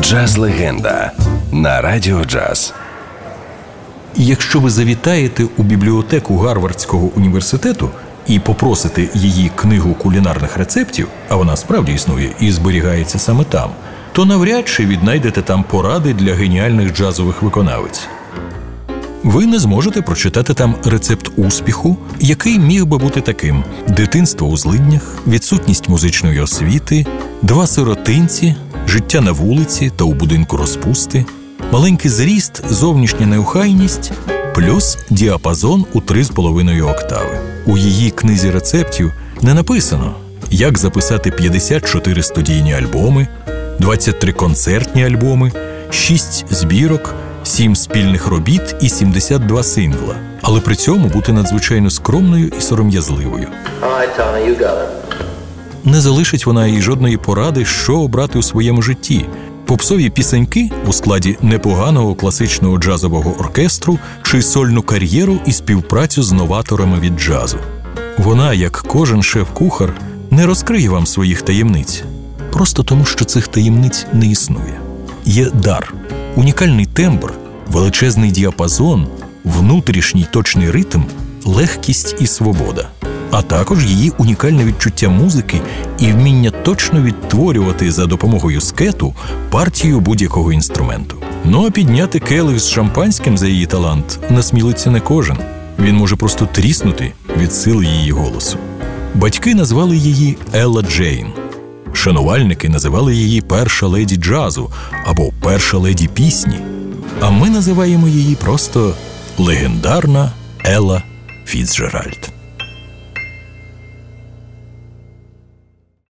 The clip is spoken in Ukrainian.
Джаз легенда на радіо джаз. Якщо ви завітаєте у бібліотеку Гарвардського університету і попросите її книгу кулінарних рецептів, а вона справді існує і зберігається саме там, то навряд чи віднайдете там поради для геніальних джазових виконавець. Ви не зможете прочитати там рецепт успіху, який міг би бути таким: дитинство у злиднях, відсутність музичної освіти, два сиротинці, життя на вулиці та у будинку розпусти, маленький зріст, зовнішня неохайність, плюс діапазон у 3,5 октави. У її книзі рецептів не написано, як записати 54 студійні альбоми, 23 концертні альбоми, 6 збірок. Сім спільних робіт і 72 сингла, але при цьому бути надзвичайно скромною і сором'язливою. Right, Не залишить вона їй жодної поради, що обрати у своєму житті. Попсові пісеньки у складі непоганого класичного джазового оркестру чи сольну кар'єру і співпрацю з новаторами від джазу. Вона, як кожен шеф-кухар, не розкриє вам своїх таємниць, просто тому, що цих таємниць не існує. Є дар, унікальний тембр, величезний діапазон, внутрішній точний ритм, легкість і свобода, а також її унікальне відчуття музики і вміння точно відтворювати за допомогою скету партію будь-якого інструменту. Ну а підняти келих з шампанським за її талант насмілиться не кожен. Він може просто тріснути від сили її голосу. Батьки назвали її Елла Джейн. Шанувальники називали її перша леді джазу або перша леді пісні. А ми називаємо її просто легендарна Елла Фіцджеральд.